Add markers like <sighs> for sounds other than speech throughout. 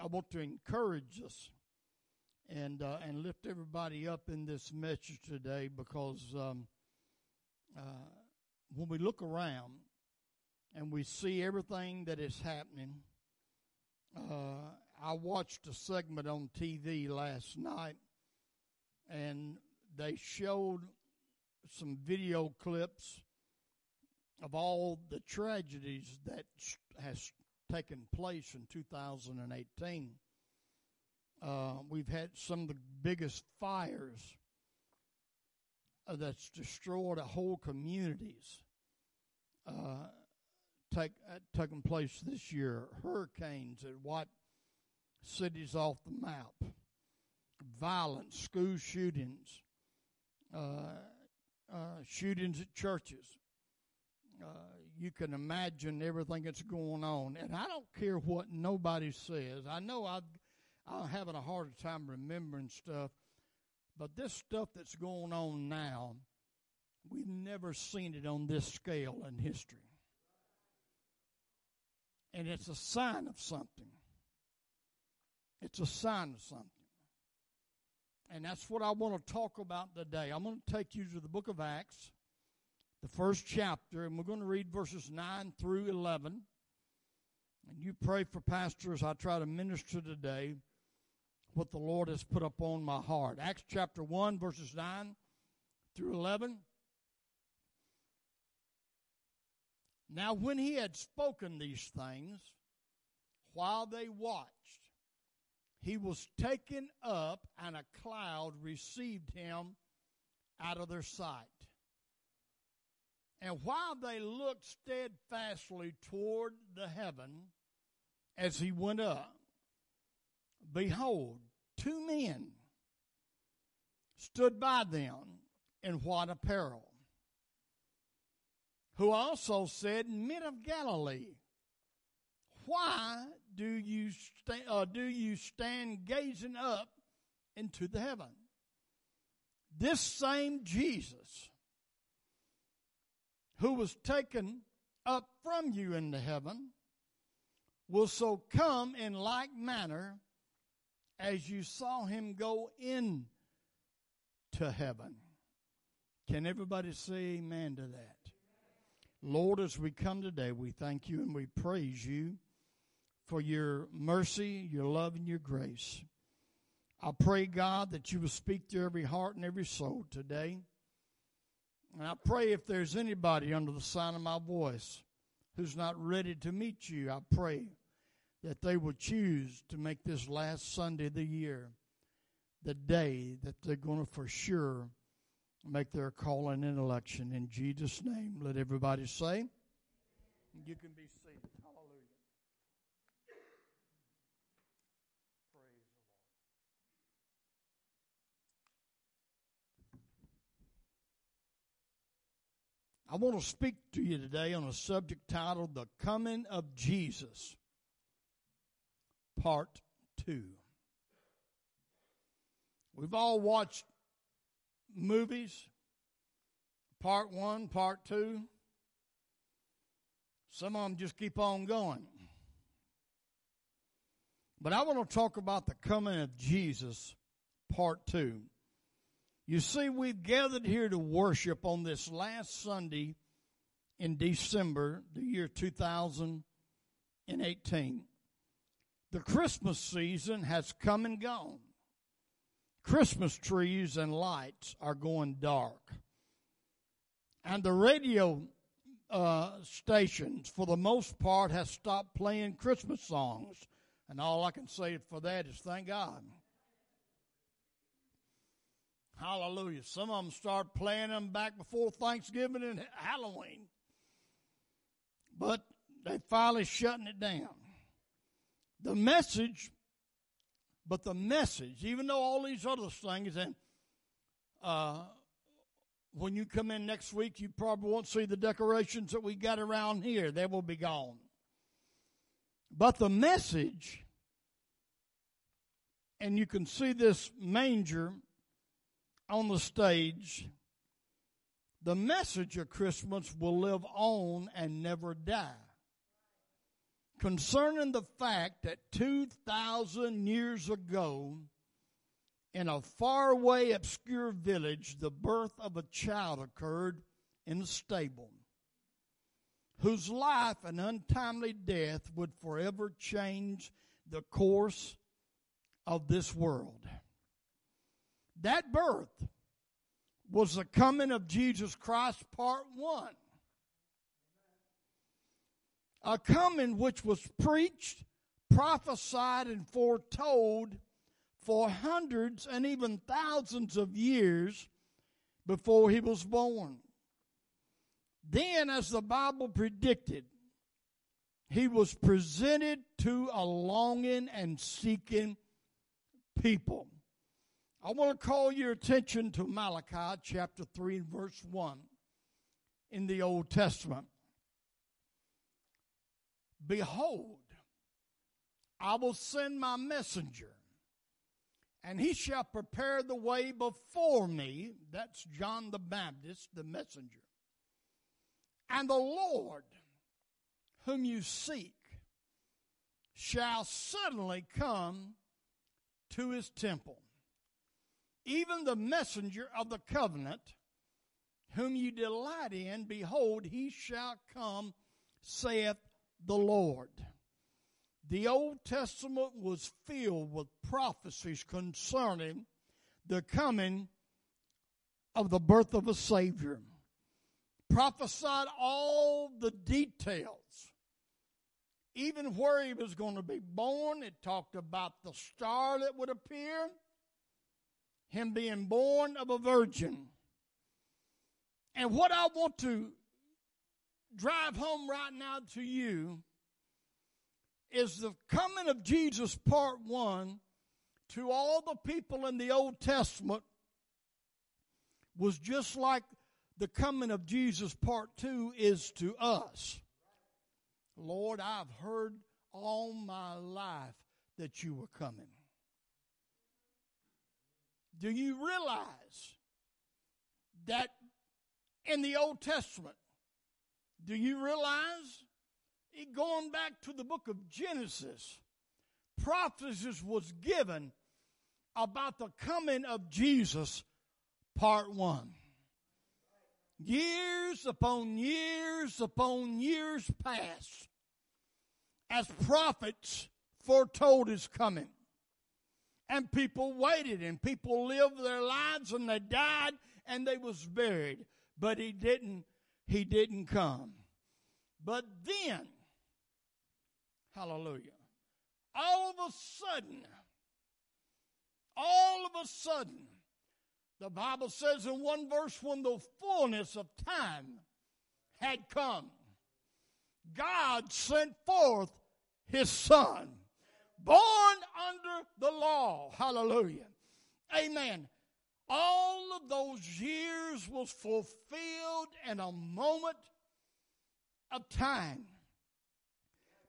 I want to encourage us and uh, and lift everybody up in this message today because um, uh, when we look around and we see everything that is happening, uh, I watched a segment on TV last night, and they showed some video clips of all the tragedies that has taken place in 2018. Uh, we've had some of the biggest fires uh, that's destroyed whole communities uh, take uh, taken place this year. Hurricanes that wiped cities off the map. Violence, school shootings, uh, uh, shootings at churches. You can imagine everything that's going on, and I don't care what nobody says. I know I've I'm having a harder time remembering stuff, but this stuff that's going on now, we've never seen it on this scale in history. And it's a sign of something. It's a sign of something. And that's what I want to talk about today. I'm going to take you to the book of Acts, the first chapter, and we're going to read verses 9 through 11. And you pray for pastors. I try to minister today what the Lord has put upon my heart. Acts chapter 1, verses 9 through 11. Now, when he had spoken these things, while they watched, he was taken up, and a cloud received him out of their sight. And while they looked steadfastly toward the heaven as he went up, behold, two men stood by them in white apparel, who also said, Men of Galilee, why do you, uh, do you stand gazing up into the heaven? This same Jesus, who was taken up from you into heaven, will so come in like manner as you saw him go in to heaven. Can everybody say amen to that? Lord, as we come today, we thank you and we praise you for your mercy, your love, and your grace. I pray, God, that you will speak to every heart and every soul today. And I pray if there's anybody under the sign of my voice who's not ready to meet you, I pray that they will choose to make this last Sunday of the year the day that they're going to for sure make their calling and election. In Jesus' name, let everybody say. You can be seated. Hallelujah. Praise the Lord. I want to speak to you today on a subject titled The Coming of Jesus. Part 2. We've all watched movies, Part 1, Part 2. Some of them just keep on going. But I want to talk about the coming of Jesus, Part 2. You see, we've gathered here to worship on this last Sunday in December, the year 2018. The Christmas season has come and gone. Christmas trees and lights are going dark. And the radio uh, stations, for the most part, have stopped playing Christmas songs. And all I can say for that is thank God. Hallelujah. Some of them start playing them back before Thanksgiving and Halloween. But they finally shutting it down the message, but the message, even though all these other things, and uh, when you come in next week, you probably won't see the decorations that we got around here. They will be gone. But the message, and you can see this manger on the stage, the message of Christmas will live on and never die. concerning the fact that 2,000 years ago, in a faraway, obscure village, the birth of a child occurred in a stable, whose life and untimely death would forever change the course of this world. That birth was the coming of Jesus Christ, part one. A coming which was preached, prophesied, and foretold for hundreds and even thousands of years before he was born. Then, as the Bible predicted, he was presented to a longing and seeking people. I want to call your attention to Malachi chapter 3 and verse 1 in the Old Testament. Behold, I will send my messenger, and he shall prepare the way before me. That's John the Baptist, the messenger. And the Lord, whom you seek, shall suddenly come to his temple even the messenger of the covenant, whom you delight in, behold, he shall come, saith the Lord. The Old Testament was filled with prophecies concerning the coming of the birth of a Savior. Prophesied all the details. Even where he was going to be born, it talked about the star that would appear him being born of a virgin. And what I want to drive home right now to you is the coming of Jesus, part one, to all the people in the Old Testament was just like the coming of Jesus, part two, is to us. Lord, I've heard all my life that you were coming. Do you realize that in the Old Testament, do you realize, going back to the book of Genesis, prophecies was given about the coming of Jesus, part one. Years upon years upon years passed as prophets foretold his coming. And people waited and people lived their lives and they died and they was buried. But he didn't, he didn't come. But then, hallelujah, all of a sudden, all of a sudden, the Bible says in one verse, when the fullness of time had come, God sent forth his son born under the law. Hallelujah. Amen. All of those years was fulfilled in a moment of time.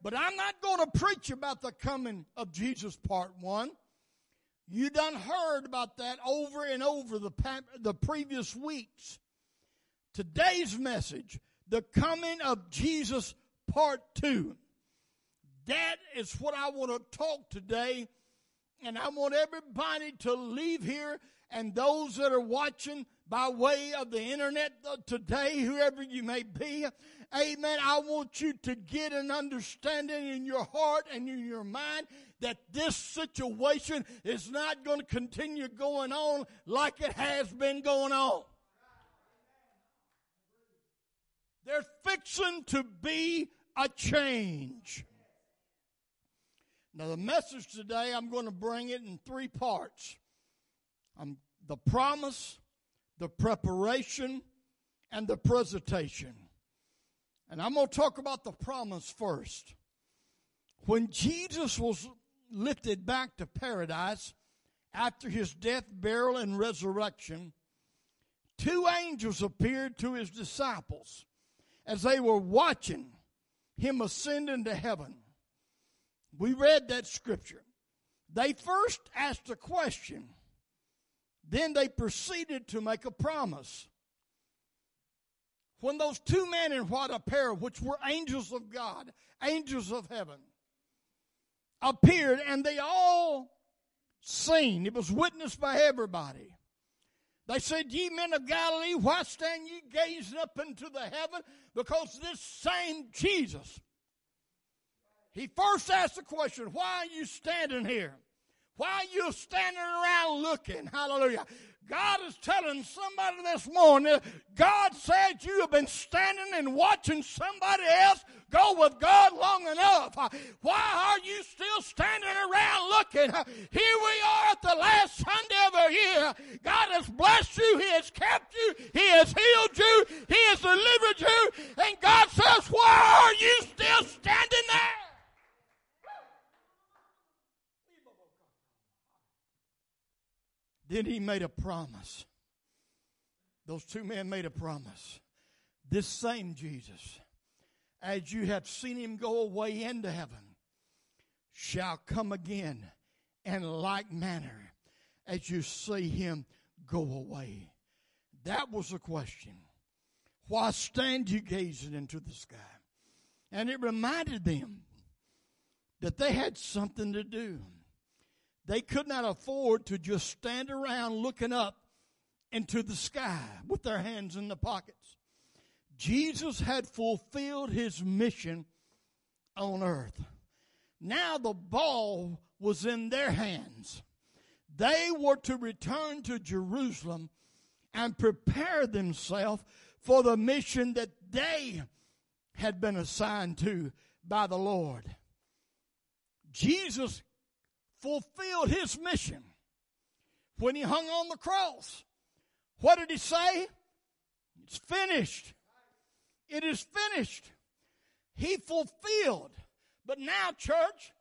But I'm not going to preach about the coming of Jesus part one. You done heard about that over and over the, the previous weeks. Today's message, the coming of Jesus part two. That is what I want to talk today. And I want everybody to leave here and those that are watching by way of the internet today, whoever you may be, amen. I want you to get an understanding in your heart and in your mind that this situation is not going to continue going on like it has been going on. There's fixing to be a change. Now, the message today, I'm going to bring it in three parts um, the promise, the preparation, and the presentation. And I'm going to talk about the promise first. When Jesus was lifted back to paradise after his death, burial, and resurrection, two angels appeared to his disciples as they were watching him ascend into heaven. We read that scripture. They first asked a question, then they proceeded to make a promise. when those two men in white apparel, which were angels of God, angels of heaven, appeared and they all seen, it was witnessed by everybody. They said, Ye men of Galilee, why stand ye gazing up into the heaven? Because this same Jesus, he first asked the question, Why are you standing here? Why are you standing around looking? Hallelujah. God is telling somebody this morning, God said you have been standing and watching somebody else go with God long enough. Why are you still standing around looking? Here we are at the last Sunday of the year. God has blessed you. He has kept you. He has healed you. He has delivered you. And God says, why are you still standing there? Then he made a promise. Those two men made a promise. This same Jesus, as you have seen him go away into heaven, shall come again in like manner as you see him go away. That was the question. Why stand you gazing into the sky? And it reminded them that they had something to do. They could not afford to just stand around looking up into the sky with their hands in the pockets. Jesus had fulfilled his mission on earth. Now the ball was in their hands. They were to return to Jerusalem and prepare themselves for the mission that they had been assigned to by the Lord. Jesus fulfilled his mission when he hung on the cross. What did he say? It's finished. It is finished. He fulfilled. But now, church,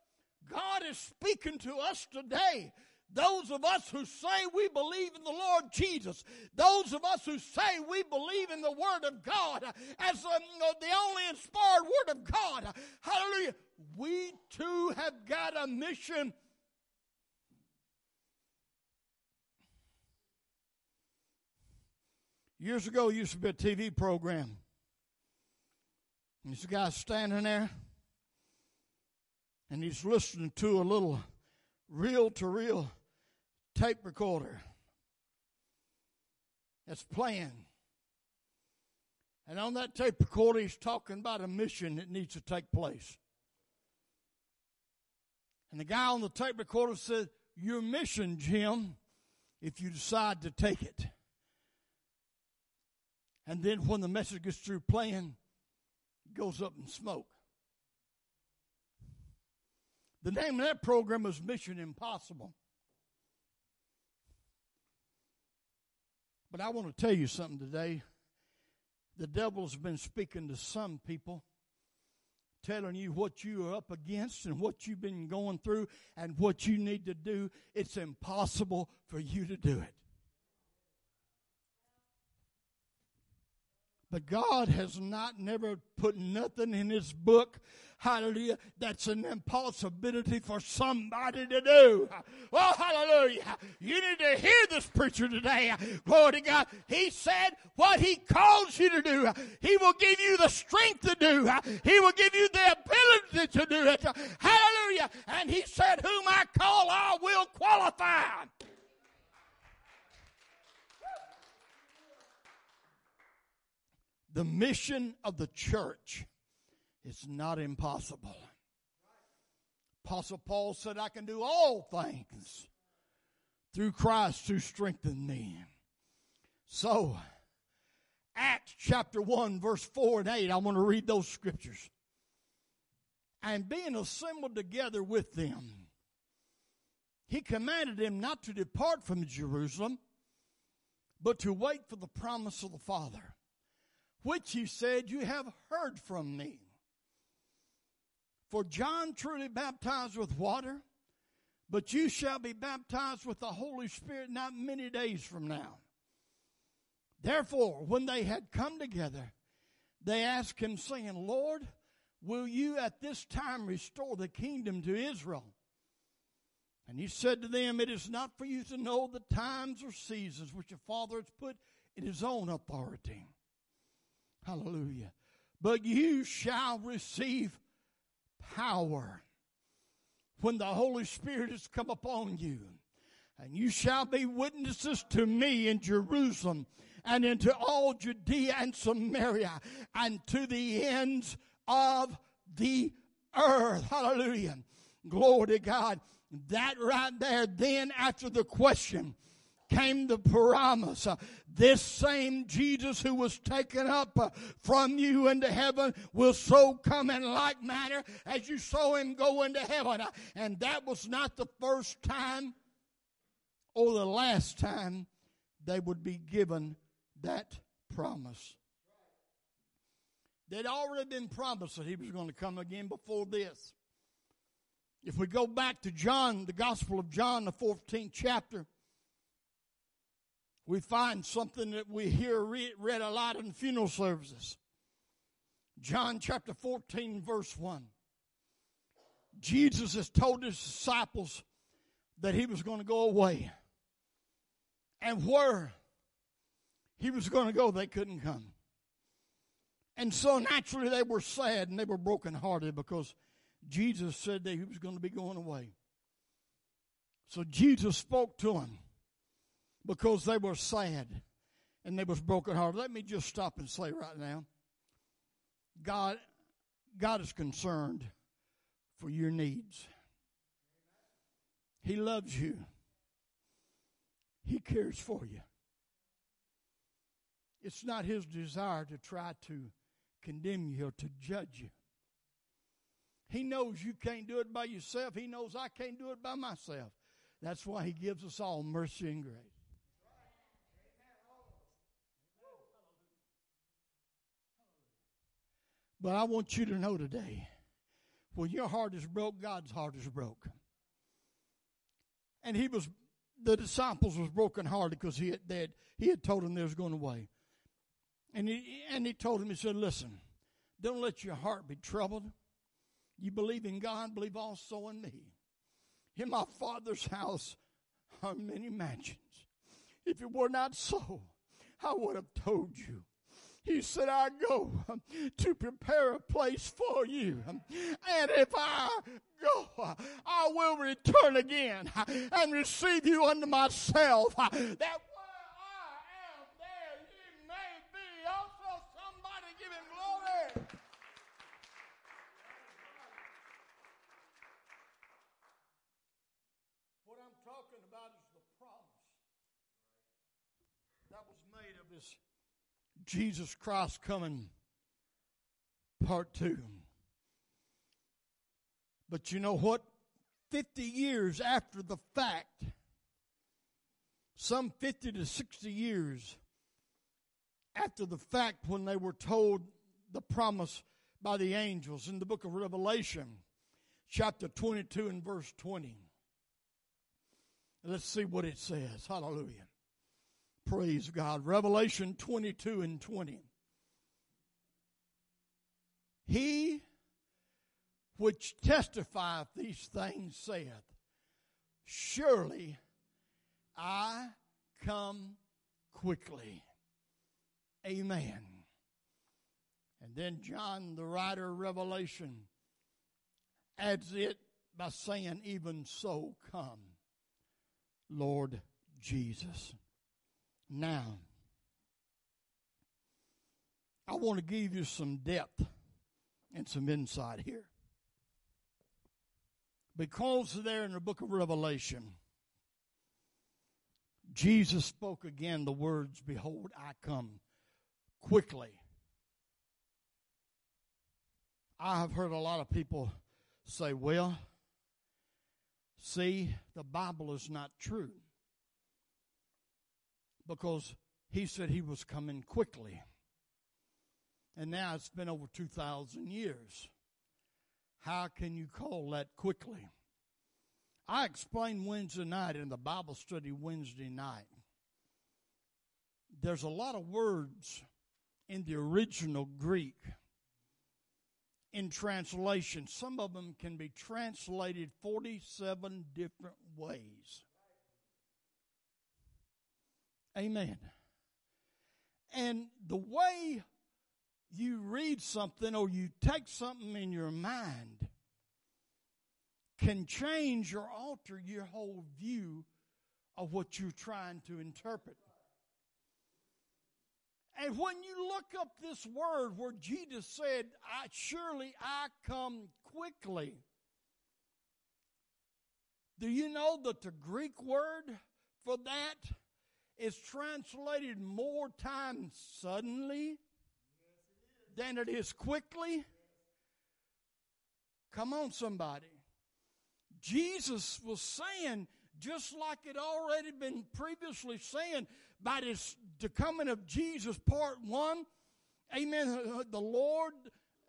God is speaking to us today. Those of us who say we believe in the Lord Jesus, those of us who say we believe in the Word of God as the only inspired Word of God, hallelujah, we too have got a mission Years ago, used to be a TV program. And this guy standing there, and he's listening to a little reel to reel tape recorder that's playing. And on that tape recorder, he's talking about a mission that needs to take place. And the guy on the tape recorder said, Your mission, Jim, if you decide to take it. And then when the message gets through playing, goes up in smoke. The name of that program was Mission Impossible. But I want to tell you something today. The devil's been speaking to some people, telling you what you are up against and what you've been going through and what you need to do. It's impossible for you to do it. But God has not never put nothing in his book, hallelujah, that's an impossibility for somebody to do. Well, hallelujah. You need to hear this preacher today. Glory to God. He said what he calls you to do. He will give you the strength to do. He will give you the ability to do it. Hallelujah. And he said, whom I call, I will qualify. The mission of the church is not impossible. Apostle Paul said, I can do all things through Christ who strengthened me. So, Acts chapter 1, verse 4 and 8, I want to read those scriptures. And being assembled together with them, he commanded them not to depart from Jerusalem, but to wait for the promise of the Father which he said, You have heard from me. For John truly baptized with water, but you shall be baptized with the Holy Spirit not many days from now. Therefore, when they had come together, they asked him, saying, Lord, will you at this time restore the kingdom to Israel? And he said to them, It is not for you to know the times or seasons which the Father has put in his own authority Hallelujah. But you shall receive power when the Holy Spirit has come upon you. And you shall be witnesses to me in Jerusalem and into all Judea and Samaria and to the ends of the earth. Hallelujah. Glory to God. That right there, then after the question, came the promise. Uh, this same Jesus who was taken up uh, from you into heaven will so come in like manner as you saw him go into heaven. Uh, and that was not the first time or the last time they would be given that promise. They'd already been promised that he was going to come again before this. If we go back to John, the Gospel of John, the 14th chapter, we find something that we hear read a lot in funeral services. John chapter 14, verse 1. Jesus has told his disciples that he was going to go away. And where he was going to go, they couldn't come. And so naturally they were sad and they were brokenhearted because Jesus said that he was going to be going away. So Jesus spoke to them because they were sad and they was brokenhearted. Let me just stop and say right now, God, God is concerned for your needs. He loves you. He cares for you. It's not his desire to try to condemn you or to judge you. He knows you can't do it by yourself. He knows I can't do it by myself. That's why he gives us all mercy and grace. But I want you to know today, when your heart is broke, God's heart is broke. And he was, the disciples was broken hearted because he had, had, he had told them they was going away. And he, and he told them, he said, listen, don't let your heart be troubled. You believe in God, believe also in me. In my Father's house are many mansions. If it were not so, I would have told you. He said, I go to prepare a place for you. And if I go, I will return again and receive you unto myself. That where I am, there you may be. Also, somebody give him glory. What I'm talking about is the promise that was made of this Jesus Christ coming, part two. But you know what? 50 years after the fact, some 50 to 60 years after the fact, when they were told the promise by the angels in the book of Revelation, chapter 22 and verse 20. Let's see what it says. Hallelujah. Praise God. Revelation 22 and 20. He which testifieth these things saith, Surely I come quickly. Amen. And then John, the writer of Revelation, adds it by saying, Even so come, Lord Jesus. Now, I want to give you some depth and some insight here. Because there in the book of Revelation, Jesus spoke again the words, Behold, I come quickly. I have heard a lot of people say, Well, see, the Bible is not true because he said he was coming quickly. And now it's been over 2,000 years. How can you call that quickly? I explained Wednesday night in the Bible study Wednesday night. There's a lot of words in the original Greek in translation. Some of them can be translated 47 different ways. Amen. And the way you read something or you take something in your mind can change or alter your whole view of what you're trying to interpret. And when you look up this word where Jesus said, I, Surely I come quickly, do you know that the Greek word for that is translated more times suddenly than it is quickly? Come on, somebody. Jesus was saying, just like it already been previously saying, by this the coming of Jesus, part one, amen. The Lord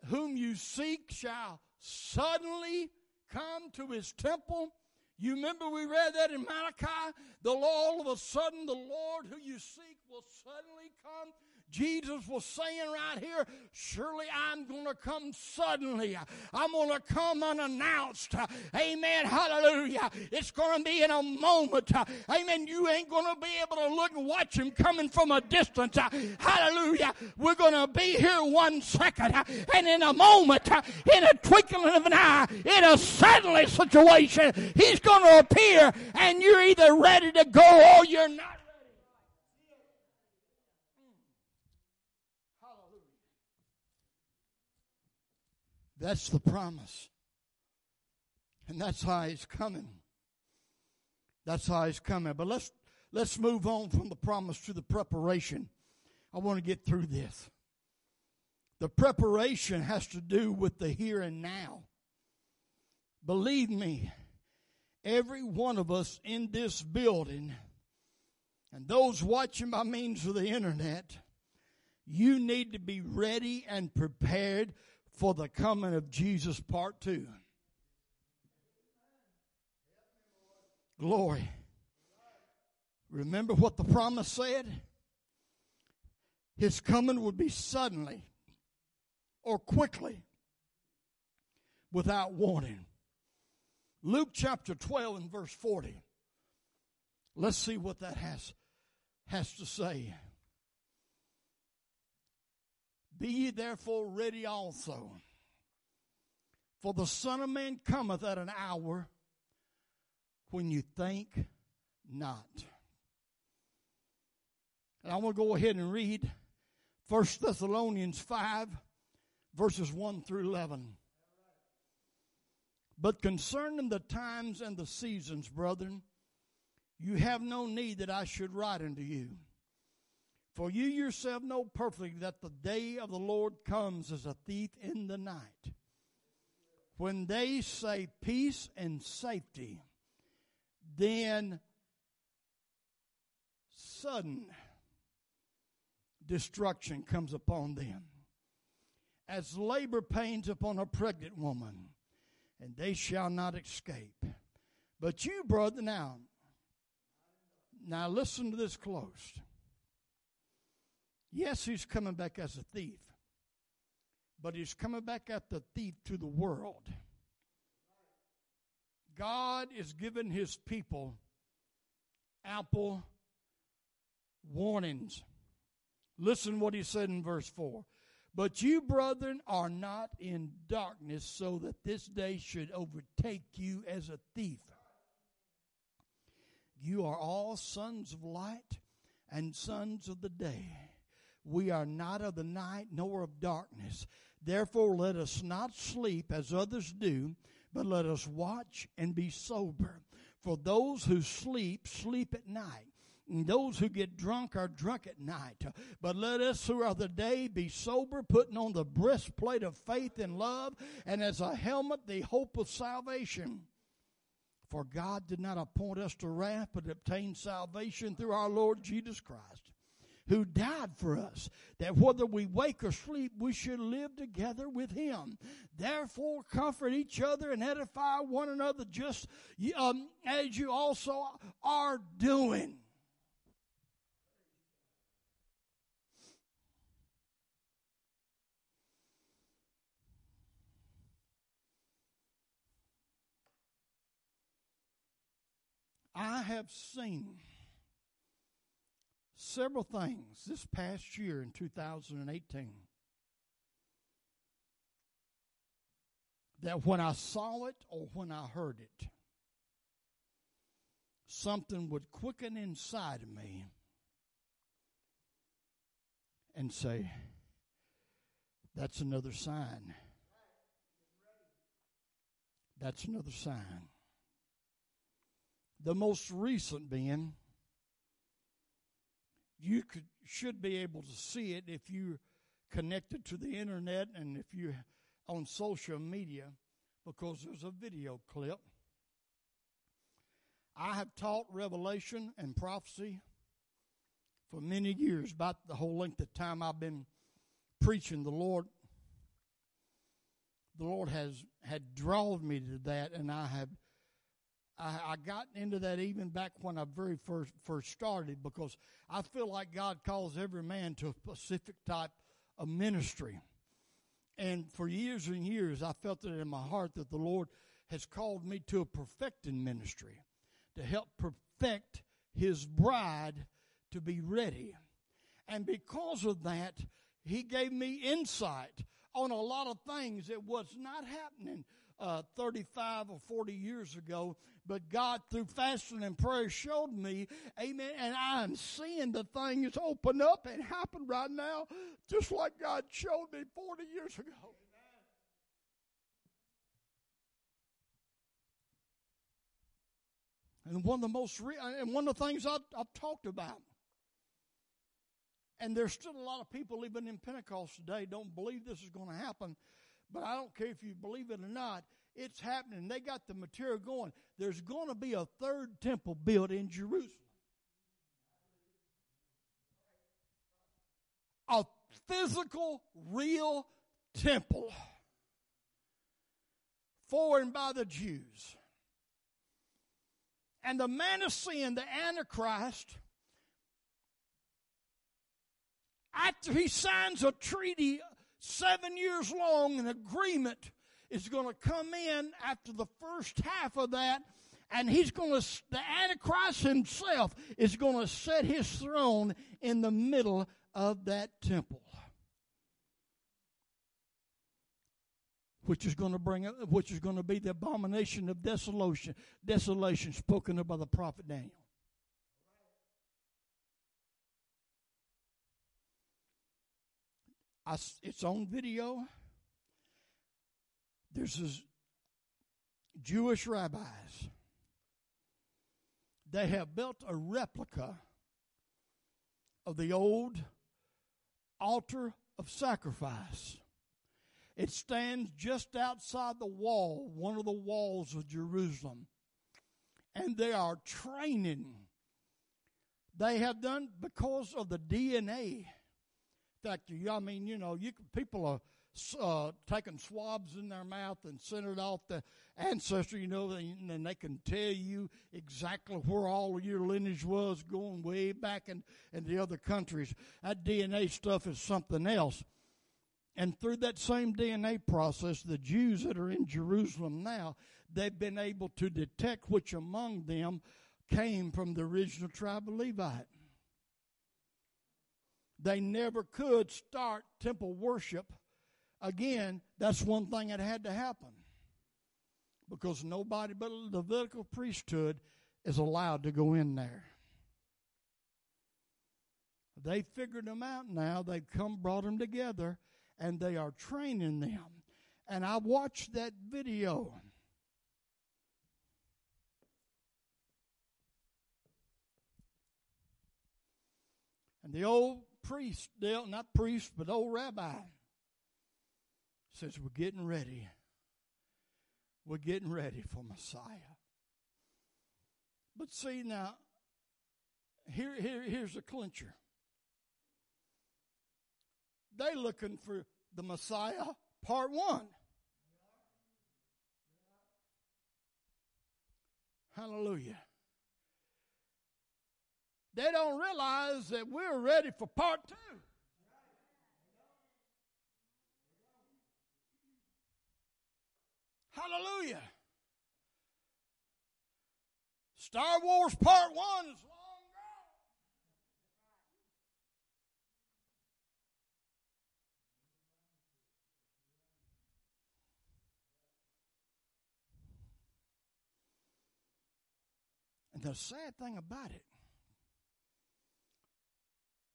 whom you seek shall suddenly come to his temple. You remember we read that in Malachi? The all of a sudden the Lord who you seek will suddenly come Jesus was saying right here, surely I'm going to come suddenly. I'm going to come unannounced. Amen. Hallelujah. It's going to be in a moment. Amen. You ain't going to be able to look and watch him coming from a distance. Hallelujah. We're going to be here one second and in a moment, in a twinkling of an eye, in a suddenly situation, he's going to appear and you're either ready to go or you're not. That's the promise. And that's how he's coming. That's how he's coming. But let's let's move on from the promise to the preparation. I want to get through this. The preparation has to do with the here and now. Believe me, every one of us in this building and those watching by means of the internet, you need to be ready and prepared for the coming of Jesus part two. Glory. Remember what the promise said? His coming would be suddenly or quickly without warning. Luke chapter 12 and verse 40. Let's see what that has, has to say. Be ye therefore ready also. For the Son of Man cometh at an hour when you think not. And I want to go ahead and read 1 Thessalonians 5, verses 1 through 11. But concerning the times and the seasons, brethren, you have no need that I should write unto you. For you yourself know perfectly that the day of the Lord comes as a thief in the night. When they say peace and safety, then sudden destruction comes upon them. As labor pains upon a pregnant woman, and they shall not escape. But you, brother, now, now listen to this close. Yes, he's coming back as a thief, but he's coming back as the thief to the world. God is giving his people ample warnings. Listen what he said in verse 4. But you, brethren, are not in darkness so that this day should overtake you as a thief. You are all sons of light and sons of the day. We are not of the night nor of darkness. Therefore, let us not sleep as others do, but let us watch and be sober. For those who sleep, sleep at night. And those who get drunk are drunk at night. But let us are the day be sober, putting on the breastplate of faith and love, and as a helmet, the hope of salvation. For God did not appoint us to wrath, but obtain salvation through our Lord Jesus Christ who died for us, that whether we wake or sleep, we should live together with him. Therefore, comfort each other and edify one another just um, as you also are doing. I have seen several things this past year in 2018 that when I saw it or when I heard it, something would quicken inside of me and say, That's another sign. That's another sign. The most recent being you could should be able to see it if you're connected to the internet and if you're on social media because there's a video clip. I have taught revelation and prophecy for many years, about the whole length of time I've been preaching the Lord. The Lord has had drawn me to that, and I have I, I got into that even back when I very first first started because I feel like God calls every man to a specific type of ministry. And for years and years, I felt it in my heart that the Lord has called me to a perfecting ministry to help perfect His bride to be ready. And because of that, He gave me insight on a lot of things that was not happening uh, 35 or 40 years ago. But God, through fasting and prayer, showed me, amen, and I'm seeing the things open up and happen right now, just like God showed me 40 years ago. And one of the most, re- and one of the things I've, I've talked about and there's still a lot of people, even in Pentecost today, don't believe this is going to happen. But I don't care if you believe it or not, it's happening. They got the material going. There's going to be a third temple built in Jerusalem. A physical, real temple for and by the Jews. And the man of sin, the Antichrist, after he signs a treaty seven years long, an agreement is going to come in after the first half of that. And he's going to, the Antichrist himself is going to set his throne in the middle of that temple. Which is going to bring, which is going to be the abomination of desolation, desolation spoken of by the prophet Daniel. I, it's on video. This Jewish rabbis. They have built a replica of the old altar of sacrifice. It stands just outside the wall, one of the walls of Jerusalem. And they are training. They have done because of the DNA factor. I mean, you know, you people are uh, taking swabs in their mouth and sending it off to ancestry, you know, and, they can tell you exactly where all of your lineage was going way back in, in the other countries. That DNA stuff is something else. And through that same DNA process, the Jews that are in Jerusalem now, they've been able to detect which among them came from the original tribe of Levite. They never could start temple worship again. That's one thing that had to happen because nobody but the Levitical priesthood is allowed to go in there. They figured them out now. They've come, brought them together, and they are training them. And I watched that video. And the old priest, not priest, but old rabbi, says, We're getting ready. We're getting ready for Messiah. But see now, here, here, here's a clincher. They looking for the Messiah part one. Hallelujah. They don't realize that we're ready for part two. Hallelujah. Star Wars Part 1's And the sad thing about it,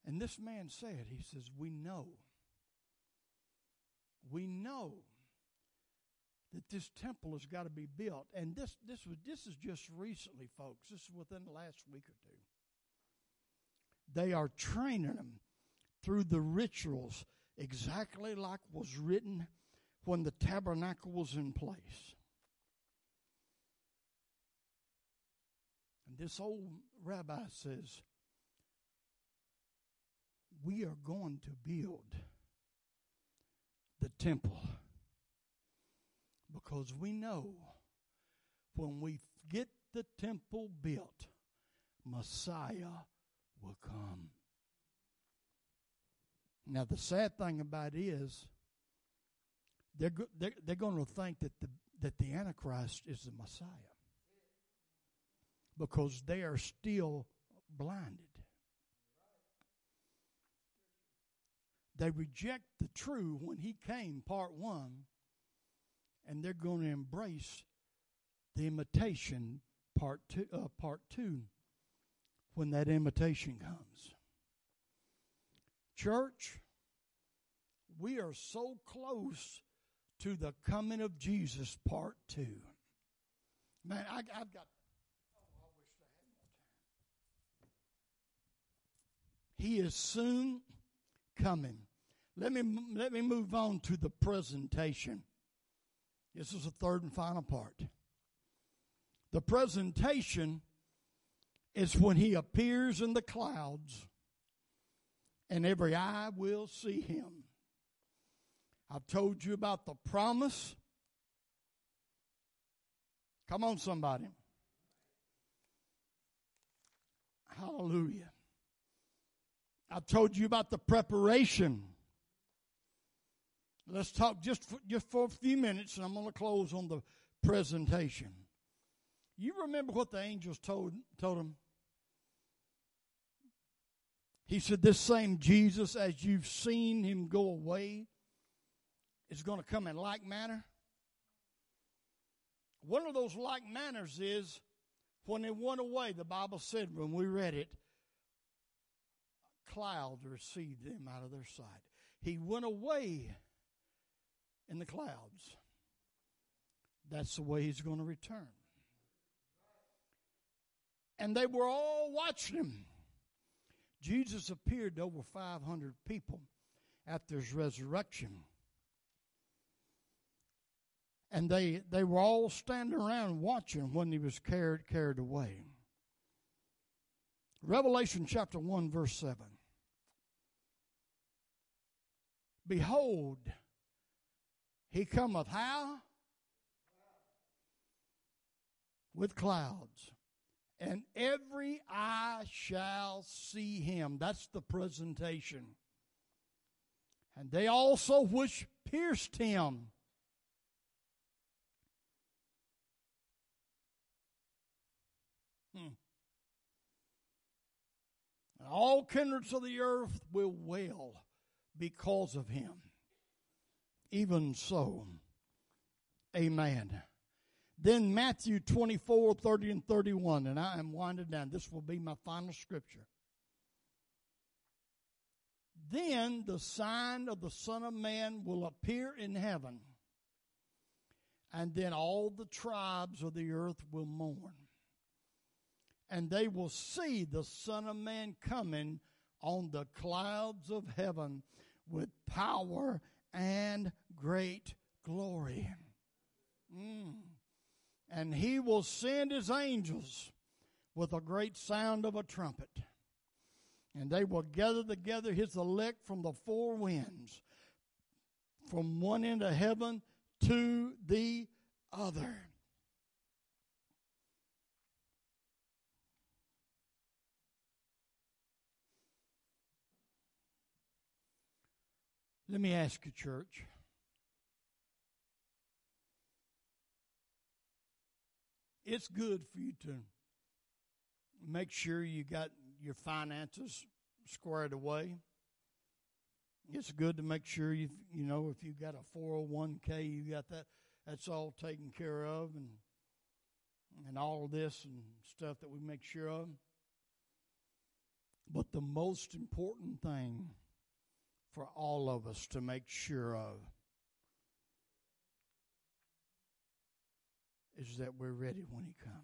and this man said, he says, We know. We know that this temple has got to be built. And this this was this is just recently, folks. This is within the last week or two. They are training them through the rituals exactly like was written when the tabernacle was in place. And this old rabbi says, We are going to build the temple because we know when we get the temple built, Messiah will come. Now, the sad thing about it is, they're, they're, they're going to think that the, that the Antichrist is the Messiah because they are still blinded. They reject the true when he came, part one, and they're going to embrace the imitation, part two, uh, part two, when that imitation comes. Church, we are so close to the coming of Jesus, part two. Man, I, have got. He is soon coming. Let me let me move on to the presentation. This is the third and final part. The presentation is when he appears in the clouds and every eye will see him. I've told you about the promise. Come on, somebody. Hallelujah. I've told you about the preparation. Let's talk just for, just for a few minutes, and I'm going to close on the presentation. You remember what the angels told told him? He said, This same Jesus, as you've seen him go away, is going to come in like manner. One of those like manners is when they went away, the Bible said when we read it, cloud received them out of their sight. He went away in the clouds. That's the way he's going to return. And they were all watching him. Jesus appeared to over 500 people after his resurrection. And they, they were all standing around watching when he was carried, carried away. Revelation chapter 1, verse 7. Behold, he cometh how? With clouds and every eye shall see him. That's the presentation. And they also which pierced him. Hmm. All kindreds of the earth will wail because of him. Even so, amen. Then Matthew 24, 30, and 31. And I am winding down. This will be my final scripture. Then the sign of the Son of Man will appear in heaven, and then all the tribes of the earth will mourn. And they will see the Son of Man coming on the clouds of heaven with power and great glory. Mm and he will send his angels with a great sound of a trumpet. And they will gather together his elect from the four winds, from one end of heaven to the other. Let me ask you, church. it's good for you to make sure you got your finances squared away. It's good to make sure you you know if you got a 401k, you got that that's all taken care of and and all this and stuff that we make sure of. But the most important thing for all of us to make sure of is that we're ready when He comes.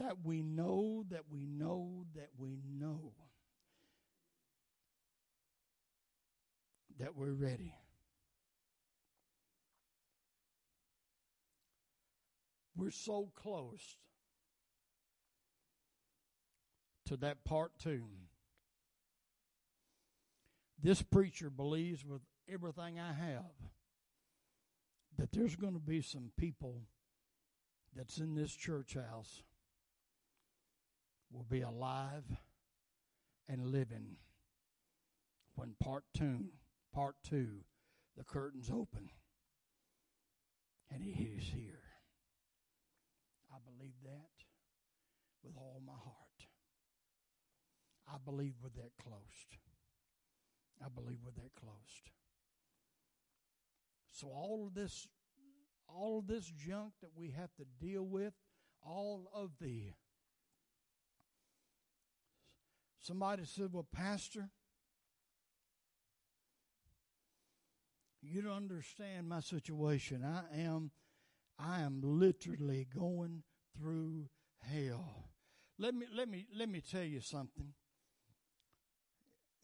That we know, that we know, that we know that we're ready. We're so close to that part two. This preacher believes with everything I have that there's going to be some people that's in this church house will be alive and living when part two, part two, the curtains open and he is here. I believe that with all my heart. I believe we're that close. I believe we're that close. So all of this all of this junk that we have to deal with, all of the somebody said, Well, Pastor, you don't understand my situation. I am I am literally going through hell. Let me let me let me tell you something.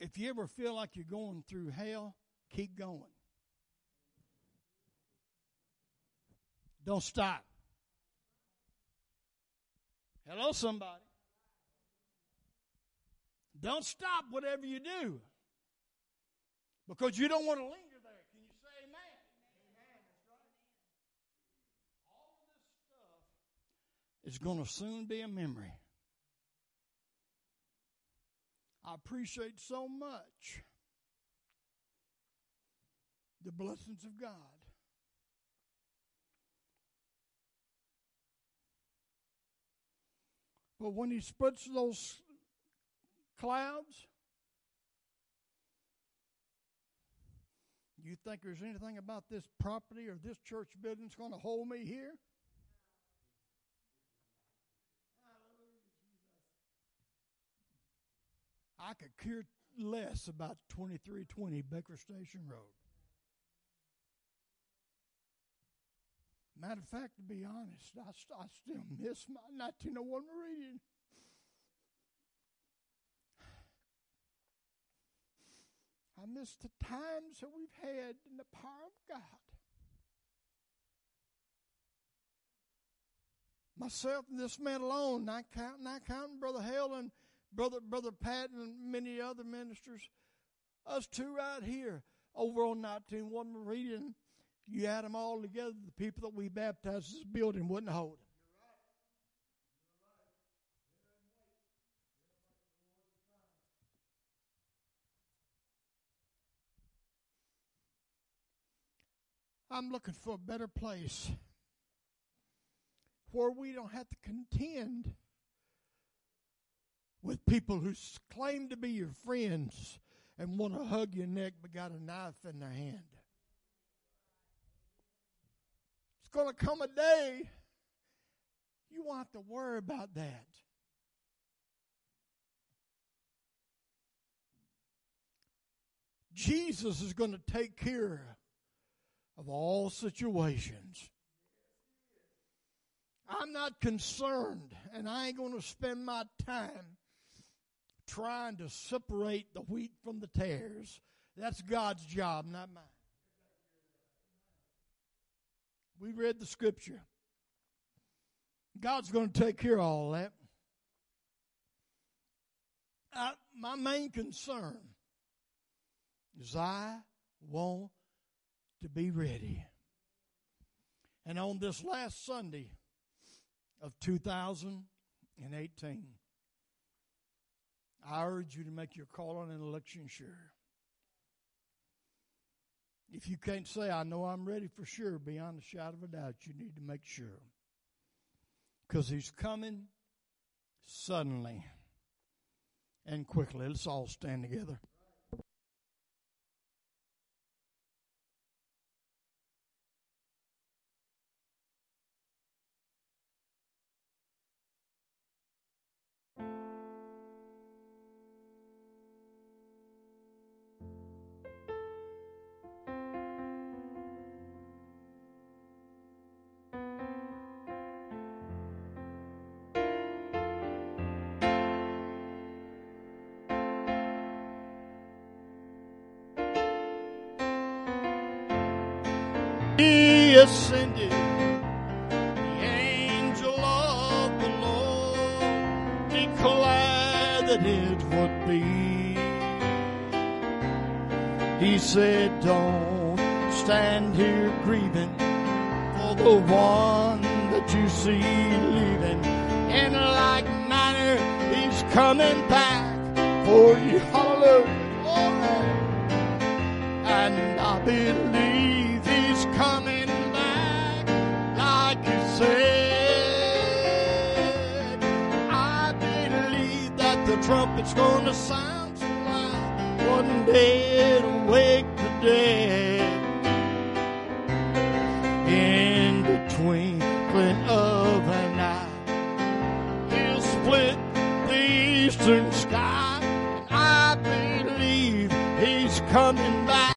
If you ever feel like you're going through hell, keep going. Don't stop. Hello, somebody. Don't stop whatever you do because you don't want to linger there. Can you say amen? Amen. All this stuff is going to soon be a memory. I appreciate so much the blessings of God. But when he splits those clouds, you think there's anything about this property or this church building that's going to hold me here? I could care less about 2320 Baker Station Road. Matter of fact, to be honest, I, I still miss my 1901 Meridian. <sighs> I miss the times that we've had in the power of God. Myself and this man alone, not counting, not counting Brother Hale and Brother, Brother Pat and many other ministers, us two right here over on 191 Meridian, you add them all together, the people that we baptized this building wouldn't hold. I'm looking for a better place where we don't have to contend with people who claim to be your friends and want to hug your neck but got a knife in their hand. It's going to come a day you won't have to worry about that. Jesus is going to take care of all situations. I'm not concerned, and I ain't going to spend my time trying to separate the wheat from the tares. That's God's job, not mine. We read the scripture. God's going to take care of all that. I, my main concern is I want to be ready. And on this last Sunday of 2018, I urge you to make your call on an election sure. If you can't say, I know I'm ready for sure, beyond a shadow of a doubt, you need to make sure. Because he's coming suddenly and quickly. Let's all stand together. Descended, the angel of the Lord declared that it would be. He said, Don't stand here grieving for the one that you see leaving. In like manner, he's coming back for you. Hallelujah. And I believe trumpet's gonna sound so loud. One day to wake